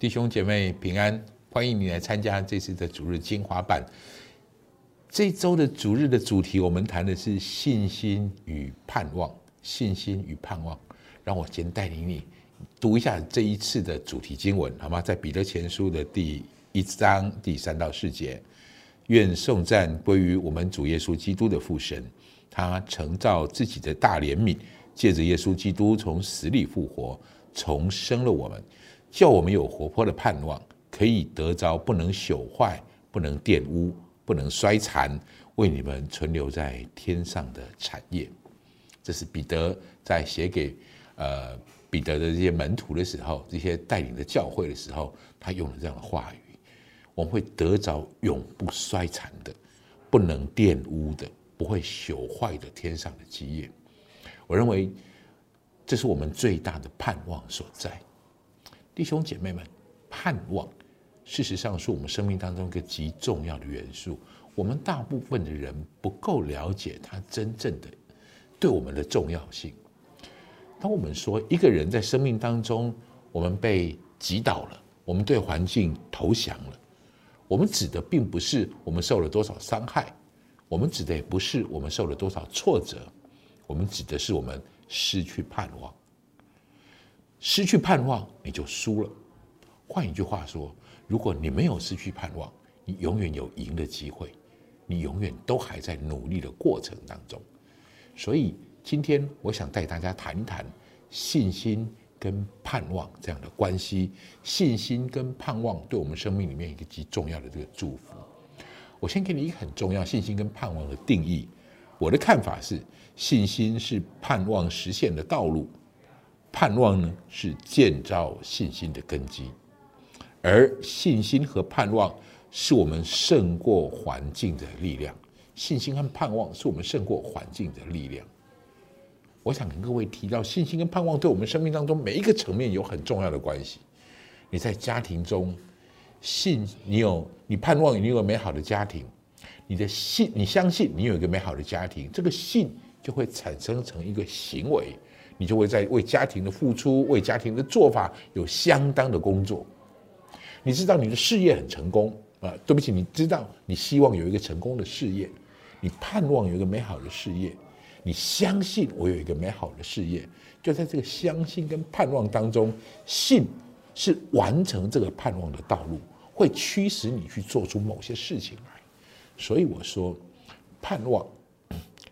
弟兄姐妹平安，欢迎你来参加这次的主日精华版。这周的主日的主题，我们谈的是信心与盼望。信心与盼望，让我先带领你读一下这一次的主题经文，好吗？在彼得前书的第一章第三到四节。愿颂赞归于我们主耶稣基督的父神，他承造自己的大怜悯，借着耶稣基督从死里复活，重生了我们。叫我们有活泼的盼望，可以得着不能朽坏、不能玷污、不能衰残，为你们存留在天上的产业。这是彼得在写给呃彼得的这些门徒的时候，这些带领的教会的时候，他用了这样的话语：我们会得着永不衰残的、不能玷污的、不会朽坏的天上的基业。我认为这是我们最大的盼望所在。弟兄姐妹们，盼望事实上是我们生命当中一个极重要的元素。我们大部分的人不够了解它真正的对我们的重要性。当我们说一个人在生命当中，我们被击倒了，我们对环境投降了，我们指的并不是我们受了多少伤害，我们指的也不是我们受了多少挫折，我们指的是我们失去盼望。失去盼望，你就输了。换一句话说，如果你没有失去盼望，你永远有赢的机会，你永远都还在努力的过程当中。所以今天我想带大家谈一谈信心跟盼望这样的关系。信心跟盼望对我们生命里面一个极重要的这个祝福。我先给你一个很重要信心跟盼望的定义。我的看法是，信心是盼望实现的道路。盼望呢是建造信心的根基，而信心和盼望是我们胜过环境的力量。信心和盼望是我们胜过环境的力量。我想跟各位提到，信心跟盼望对我们生命当中每一个层面有很重要的关系。你在家庭中信，你有你盼望你有个美好的家庭，你的信你相信你有一个美好的家庭，这个信就会产生成一个行为。你就会在为家庭的付出、为家庭的做法有相当的工作。你知道你的事业很成功啊？对不起，你知道你希望有一个成功的事业，你盼望有一个美好的事业，你相信我有一个美好的事业。就在这个相信跟盼望当中，信是完成这个盼望的道路，会驱使你去做出某些事情来。所以我说，盼望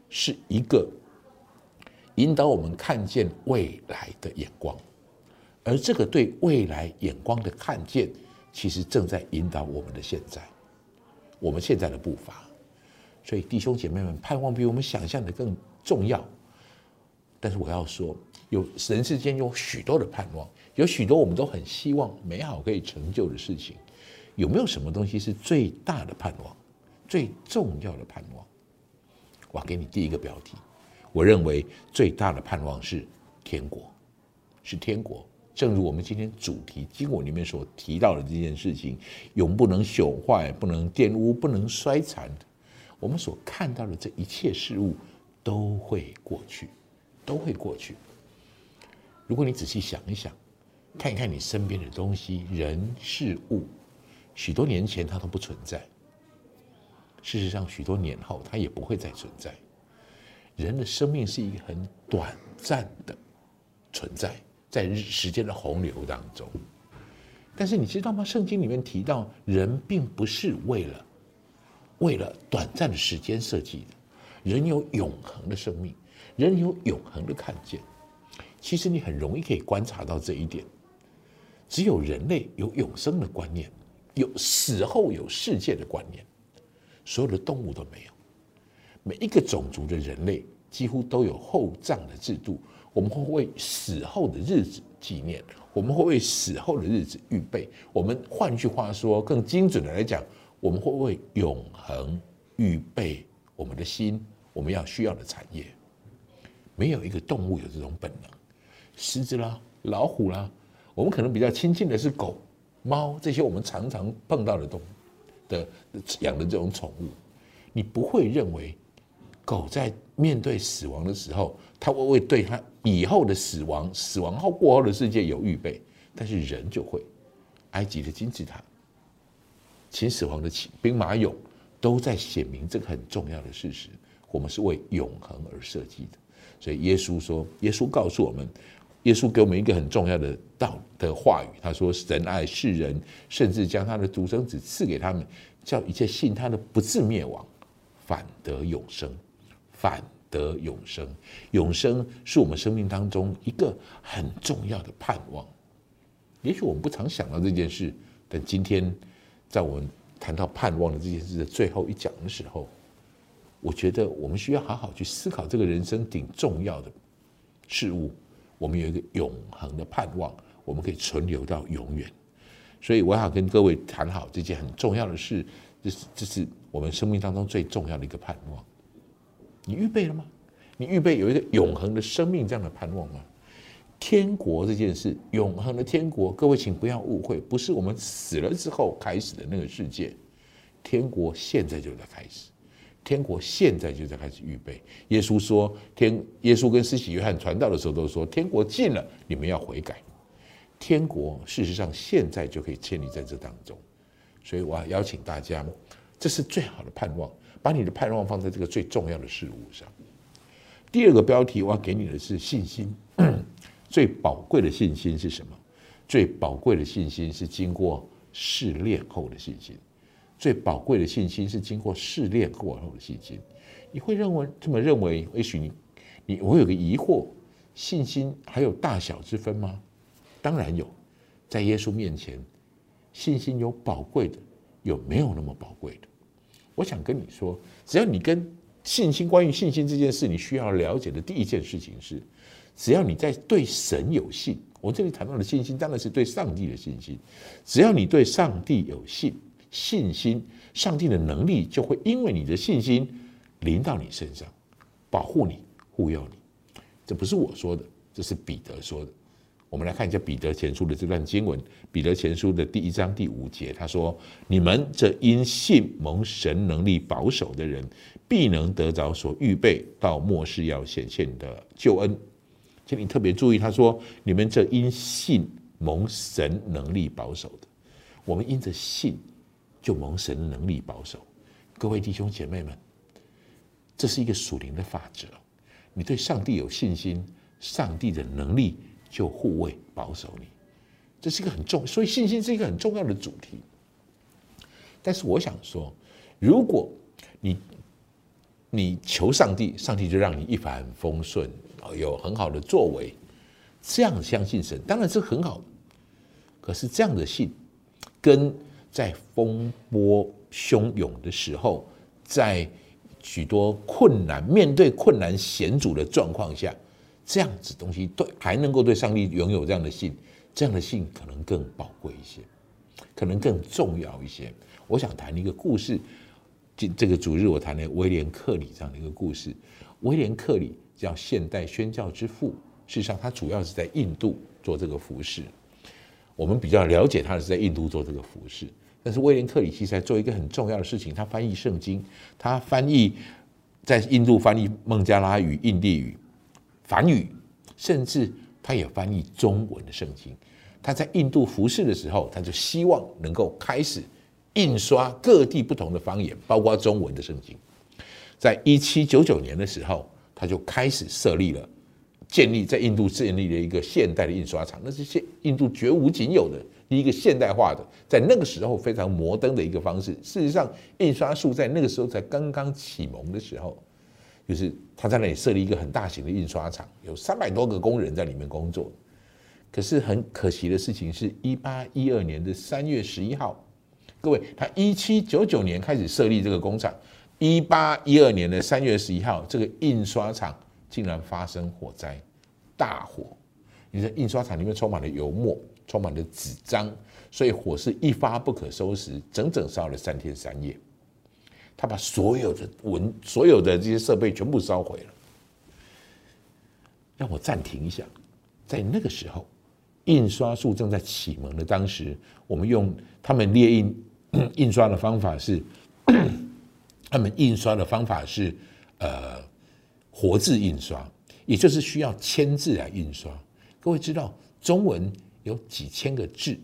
是一个。引导我们看见未来的眼光，而这个对未来眼光的看见，其实正在引导我们的现在，我们现在的步伐。所以弟兄姐妹们，盼望比我们想象的更重要。但是我要说，有人世间有许多的盼望，有许多我们都很希望美好可以成就的事情。有没有什么东西是最大的盼望，最重要的盼望？我给你第一个标题。我认为最大的盼望是天国，是天国。正如我们今天主题经文里面所提到的这件事情，永不能朽坏、不能玷污、不能衰残，我们所看到的这一切事物都会过去，都会过去。如果你仔细想一想，看一看你身边的东西、人、事物，许多年前它都不存在，事实上，许多年后它也不会再存在。人的生命是一个很短暂的存在，在时间的洪流当中。但是你知道吗？圣经里面提到，人并不是为了为了短暂的时间设计的，人有永恒的生命，人有永恒的看见。其实你很容易可以观察到这一点。只有人类有永生的观念，有死后有世界的观念，所有的动物都没有。每一个种族的人类几乎都有厚葬的制度，我们会为死后的日子纪念，我们会为死后的日子预备。我们换句话说，更精准的来讲，我们会为永恒预备我们的心，我们要需要的产业。没有一个动物有这种本能，狮子啦、老虎啦，我们可能比较亲近的是狗、猫这些我们常常碰到的动物的养的这种宠物，你不会认为。狗在面对死亡的时候，它会为对它以后的死亡、死亡后过后的世界有预备，但是人就会，埃及的金字塔、秦始皇的兵马俑，都在显明这个很重要的事实：我们是为永恒而设计的。所以耶稣说，耶稣告诉我们，耶稣给我们一个很重要的道的话语。他说：“神爱世人，甚至将他的独生子赐给他们，叫一切信他的不至灭亡，反得永生。反得永生，永生是我们生命当中一个很重要的盼望。也许我们不常想到这件事，但今天在我们谈到盼望的这件事的最后一讲的时候。”我觉得我们需要好好去思考这个人生顶重要的事物。我们有一个永恒的盼望，我们可以存留到永远。所以我要跟各位谈好这件很重要的事，这是这是我们生命当中最重要的一个盼望。你预备了吗？你预备有一个永恒的生命这样的盼望吗？天国这件事，永恒的天国，各位请不要误会，不是我们死了之后开始的那个世界。天国现在就在开始。天国现在就在开始预备。耶稣说：“天，耶稣跟施洗约翰传道的时候都说，天国近了，你们要悔改。天国事实上现在就可以建立在这当中。所以我要邀请大家，这是最好的盼望，把你的盼望放在这个最重要的事物上。第二个标题我要给你的是信心，最宝贵的信心是什么？最宝贵的信心是经过试炼后的信心。”最宝贵的信心是经过试炼过后的信心。你会认为这么认为？也许你，你我有个疑惑：信心还有大小之分吗？当然有，在耶稣面前，信心有宝贵的，有没有那么宝贵的？我想跟你说，只要你跟信心，关于信心这件事，你需要了解的第一件事情是：只要你在对神有信，我这里谈到的信心当然是对上帝的信心。只要你对上帝有信。信心，上帝的能力就会因为你的信心临到你身上，保护你、护佑你。这不是我说的，这是彼得说的。我们来看一下彼得前书的这段经文，彼得前书的第一章第五节，他说：“你们这因信蒙神能力保守的人，必能得着所预备到末世要显现的救恩。”请你特别注意，他说：“你们这因信蒙神能力保守的，我们因着信。”就蒙神能力保守，各位弟兄姐妹们，这是一个属灵的法则。你对上帝有信心，上帝的能力就护卫保守你。这是一个很重，所以信心是一个很重要的主题。但是我想说，如果你你求上帝，上帝就让你一帆风顺，有很好的作为，这样相信神当然是很好。可是这样的信跟在风波汹涌的时候，在许多困难、面对困难险阻的状况下，这样子东西对还能够对上帝拥有这样的信，这样的信可能更宝贵一些，可能更重要一些。我想谈一个故事，这这个主日我谈的威廉克里这样的一个故事。威廉克里叫现代宣教之父，事实上他主要是在印度做这个服饰。我们比较了解他的是在印度做这个服饰，但是威廉克里其实在做一个很重要的事情，他翻译圣经，他翻译在印度翻译孟加拉语、印地语、梵语，甚至他也翻译中文的圣经。他在印度服侍的时候，他就希望能够开始印刷各地不同的方言，包括中文的圣经。在一七九九年的时候，他就开始设立了。建立在印度建立了一个现代的印刷厂，那是现印度绝无仅有的一个现代化的，在那个时候非常摩登的一个方式。事实上，印刷术在那个时候才刚刚启蒙的时候，就是他在那里设立一个很大型的印刷厂，有三百多个工人在里面工作。可是很可惜的事情是，一八一二年的三月十一号，各位，他一七九九年开始设立这个工厂，一八一二年的三月十一号，这个印刷厂。竟然发生火灾，大火！你在印刷厂里面充满了油墨，充满了纸张，所以火势一发不可收拾，整整烧了三天三夜。他把所有的文、所有的这些设备全部烧毁了。让我暂停一下，在那个时候，印刷术正在启蒙的当时，我们用他们列印 印刷的方法是，他们印刷的方法是，呃。活字印刷，也就是需要签字来印刷。各位知道，中文有几千个字，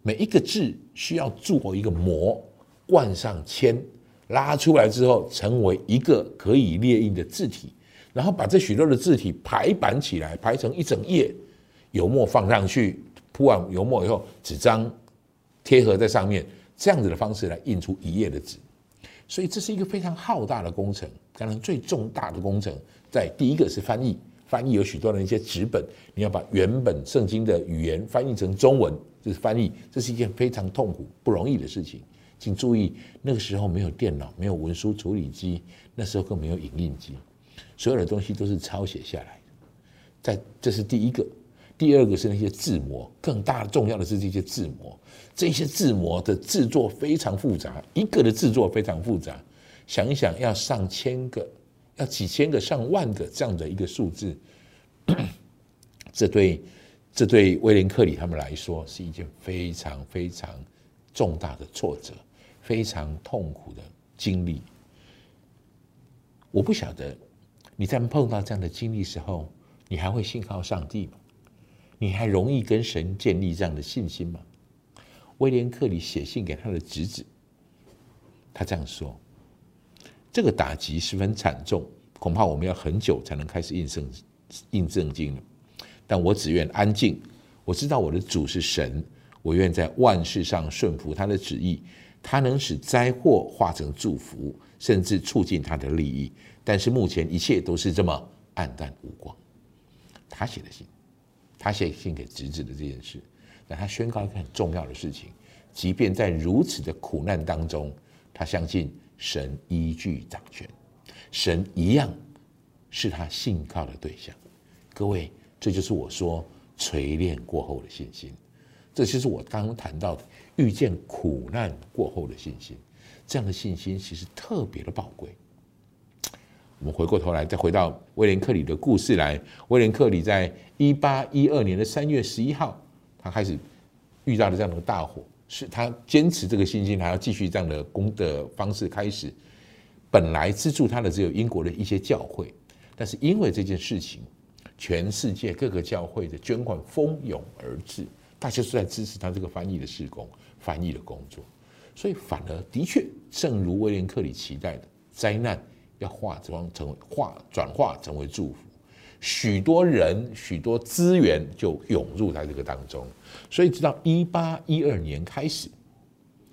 每一个字需要做一个模，灌上铅，拉出来之后成为一个可以列印的字体，然后把这许多的字体排版起来，排成一整页，油墨放上去，铺完油墨以后，纸张贴合在上面，这样子的方式来印出一页的纸。所以这是一个非常浩大的工程，当然最重大的工程在第一个是翻译，翻译有许多的一些纸本，你要把原本圣经的语言翻译成中文，这是翻译，这是一件非常痛苦不容易的事情。请注意，那个时候没有电脑，没有文书处理机，那时候更没有影印机，所有的东西都是抄写下来的。在这是第一个，第二个是那些字模，更大重要的是这些字模。这些字模的制作非常复杂，一个的制作非常复杂。想一想，要上千个，要几千个、上万个这样的一个数字，这对这对威廉克里他们来说是一件非常非常重大的挫折，非常痛苦的经历。我不晓得你在碰到这样的经历时候，你还会信靠上帝吗？你还容易跟神建立这样的信心吗？威廉·克里写信给他的侄子，他这样说：“这个打击十分惨重，恐怕我们要很久才能开始印圣印证经了。但我只愿安静。我知道我的主是神，我愿在万事上顺服他的旨意。他能使灾祸化成祝福，甚至促进他的利益。但是目前一切都是这么暗淡无光。”他写的信，他写信给侄子的这件事。那他宣告一个很重要的事情：，即便在如此的苦难当中，他相信神依据掌权，神一样是他信靠的对象。各位，这就是我说锤炼过后的信心，这就是我刚谈到的遇见苦难过后的信心。这样的信心其实特别的宝贵。我们回过头来，再回到威廉克里的故事来。威廉克里在一八一二年的三月十一号。他开始遇到了这样的大火，是他坚持这个信心，还要继续这样的工的方式开始。本来资助他的只有英国的一些教会，但是因为这件事情，全世界各个教会的捐款蜂拥而至，大家都在支持他这个翻译的事工、翻译的工作，所以反而的确，正如威廉克里期待的，灾难要化妆成为化转化成为祝福。许多人、许多资源就涌入在这个当中，所以直到一八一二年开始，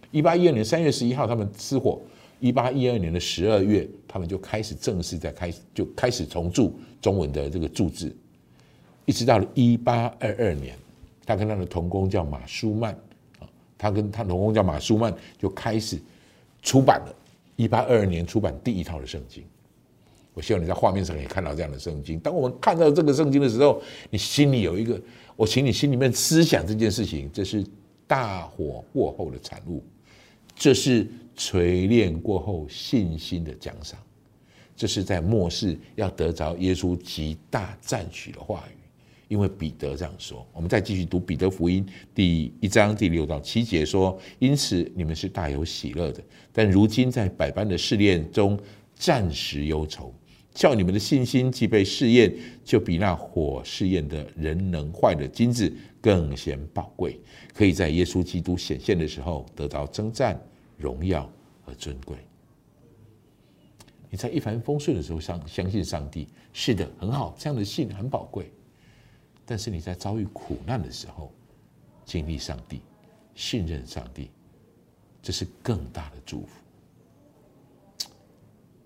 一八一二年三月十一号他们失火，一八一二年的十二月，他们就开始正式在开始就开始重铸中文的这个铸字，一直到了一八二二年，他跟他的同工叫马舒曼，他跟他同工叫马舒曼就开始出版了，一八二二年出版第一套的圣经。我希望你在画面上也看到这样的圣经。当我们看到这个圣经的时候，你心里有一个，我请你心里面思想这件事情：这是大火过后的产物，这是锤炼过后信心的奖赏，这是在末世要得着耶稣极大赞许的话语。因为彼得这样说，我们再继续读彼得福音第一章第六到七节说：“因此你们是大有喜乐的，但如今在百般的试炼中暂时忧愁。”叫你们的信心既被试验，就比那火试验的人能坏的金子更显宝贵，可以在耶稣基督显现的时候得到征战、荣耀和尊贵。你在一帆风顺的时候相相信上帝，是的，很好，这样的信很宝贵。但是你在遭遇苦难的时候，经历上帝、信任上帝，这是更大的祝福。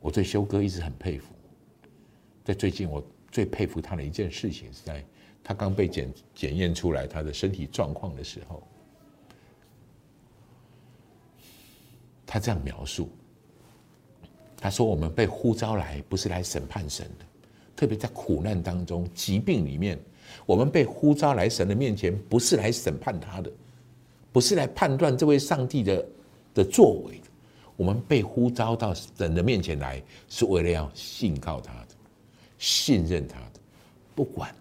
我对修哥一直很佩服。在最近，我最佩服他的一件事情是在他刚被检检验出来他的身体状况的时候，他这样描述：他说，我们被呼召来不是来审判神的，特别在苦难当中、疾病里面，我们被呼召来神的面前，不是来审判他的，不是来判断这位上帝的的作为的。我们被呼召到神的面前来，是为了要信靠他的。信任他的，不管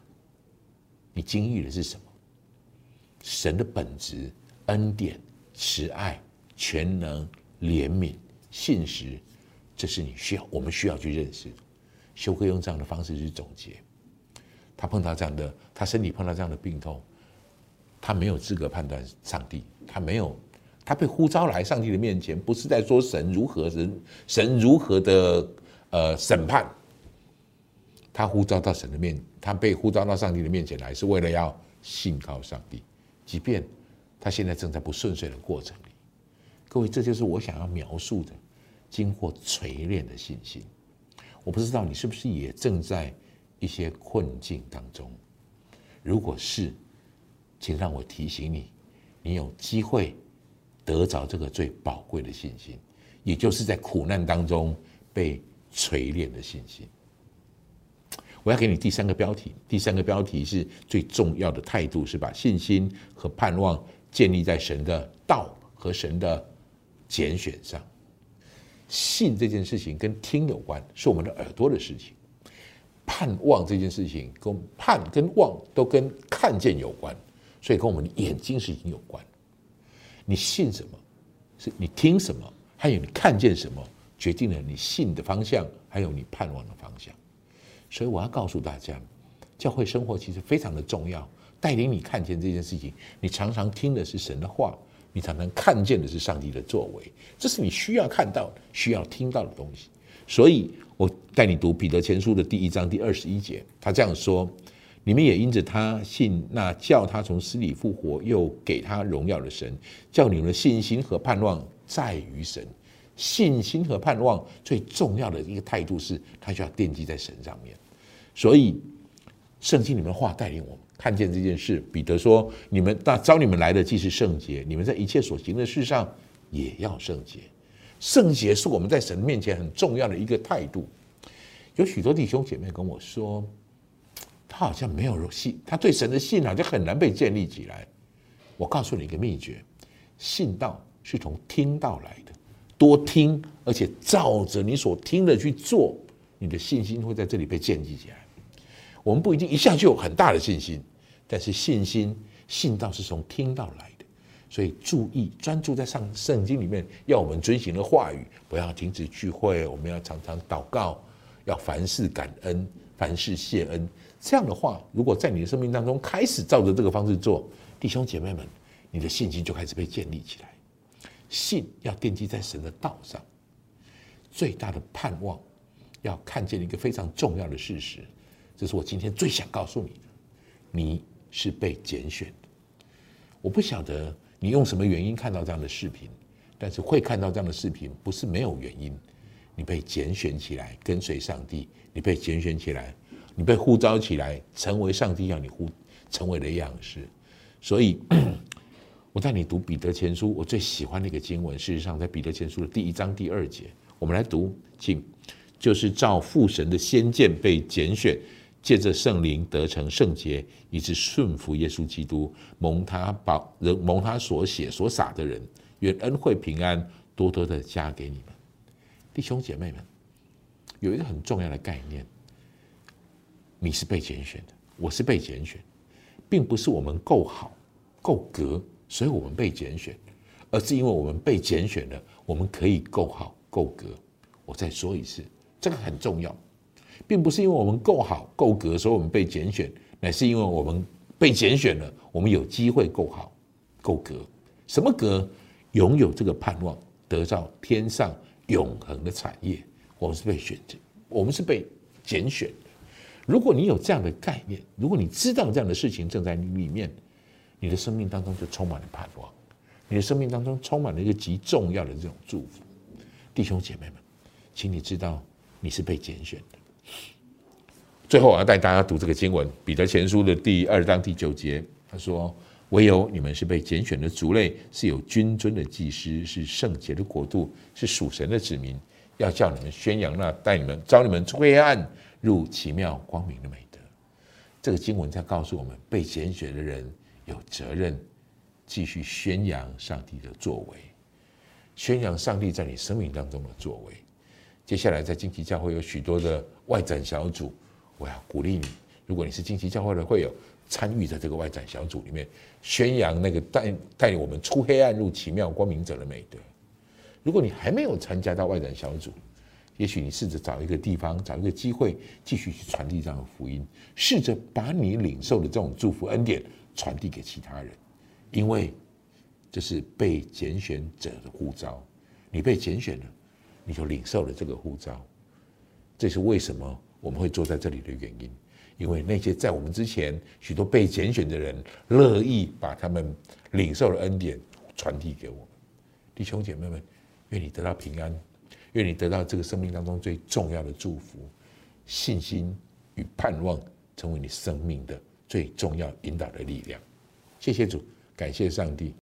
你经历的是什么，神的本质、恩典、慈爱、全能、怜悯、信实，这是你需要，我们需要去认识的。修哥用这样的方式去总结，他碰到这样的，他身体碰到这样的病痛，他没有资格判断上帝，他没有，他被呼召来上帝的面前，不是在说神如何神神如何的呃审判，他呼召到神的面，他被呼召到上帝的面前来，是为了要信靠上帝，即便他现在正在不顺遂的过程里。各位，这就是我想要描述的，经过锤炼的信心。我不知道你是不是也正在一些困境当中，如果是，请让我提醒你，你有机会得着这个最宝贵的信心，也就是在苦难当中被锤炼的信心。我要给你第三个标题，第三个标题是最重要的态度，是把信心和盼望建立在神的道和神的拣选上。信这件事情跟听有关，是我们的耳朵的事情；盼望这件事情跟盼跟望都跟看见有关。所以跟我们的眼睛是已经有关，你信什么，是你听什么，还有你看见什么，决定了你信的方向，还有你盼望的方向。所以我要告诉大家，教会生活其实非常的重要，带领你看见这件事情。你常常听的是神的话，你常常看见的是上帝的作为，这是你需要看到、需要听到的东西。所以我带你读彼得前书的第一章第二十一节，他这样说。你们也因着他信那叫他从死里复活又给他荣耀的神，叫你们的信心和盼望在于神。信心和盼望最重要的一个态度是，他就要奠基在神上面。所以，圣经里面的话带领我们看见这件事。彼得说：“你们那招你们来的既是圣洁，你们在一切所行的事上也要圣洁。圣洁是我们在神面前很重要的一个态度。”有许多弟兄姐妹跟我说。他好像没有信，他对神的信好像很难被建立起来。我告诉你一个秘诀：信道是从听到来的，多听，而且照着你所听的去做，你的信心会在这里被建立起来。我们不一定一下就有很大的信心，但是信心信道是从听到来，所以注意专注在上圣经里面要我们遵循的话语，不要停止聚会，我们要常常祷告，要凡事感恩，凡事谢恩。这样的话，如果在你的生命当中开始照着这个方式做，弟兄姐妹们，你的信心就开始被建立起来。信要奠基在神的道上。最大的盼望，要看见一个非常重要的事实，这是我今天最想告诉你的：你是被拣选的。我不晓得你用什么原因看到这样的视频，但是会看到这样的视频不是没有原因。你被拣选起来，跟随上帝；你被拣选起来。你被呼召起来，成为上帝要你呼成为的样式。所以，我带你读彼得前书，我最喜欢的一个经文，事实上在彼得前书的第一章第二节，我们来读，请就是照父神的先见被拣选，借着圣灵得成圣洁，以致顺服耶稣基督，蒙他保人蒙他所写所撒的人，愿恩惠平安多多的加给你们，弟兄姐妹们，有一个很重要的概念。你是被拣选的，我是被拣选，并不是我们够好、够格，所以我们被拣选，而是因为我们被拣选了，我们可以够好、够格。我再说一次，这个很重要，并不是因为我们够好、够格，所以我们被拣选，乃是因为我们被拣选了，我们有机会够好、够格。什么格？拥有这个盼望，得到天上永恒的产业。我们是被选择，我们是被拣选。如果你有这样的概念，如果你知道这样的事情正在你里面，你的生命当中就充满了盼望，你的生命当中充满了一个极重要的这种祝福。弟兄姐妹们，请你知道你是被拣选的。最后，我要带大家读这个经文，《彼得前书》的第二章第九节，他说：“唯有你们是被拣选的族类，是有君尊的祭司，是圣洁的国度，是属神的子民，要叫你们宣扬那带你们招你们出黑暗。”入奇妙光明的美德，这个经文在告诉我们，被拣选的人有责任继续宣扬上帝的作为，宣扬上帝在你生命当中的作为。接下来，在惊奇教会有许多的外展小组，我要鼓励你，如果你是惊奇教会的会友，参与在这个外展小组里面，宣扬那个带带领我们出黑暗入奇妙光明者的美德。如果你还没有参加到外展小组，也许你试着找一个地方，找一个机会，继续去传递这样的福音，试着把你领受的这种祝福恩典传递给其他人。因为这是被拣选者的呼召，你被拣选了，你就领受了这个呼召。这是为什么我们会坐在这里的原因，因为那些在我们之前许多被拣选的人，乐意把他们领受的恩典传递给我们。弟兄姐妹们，愿你得到平安，愿你得到这个生命当中最重要的祝福，信心与盼望成为你生命的最重要引导的力量。谢谢主，感谢上帝。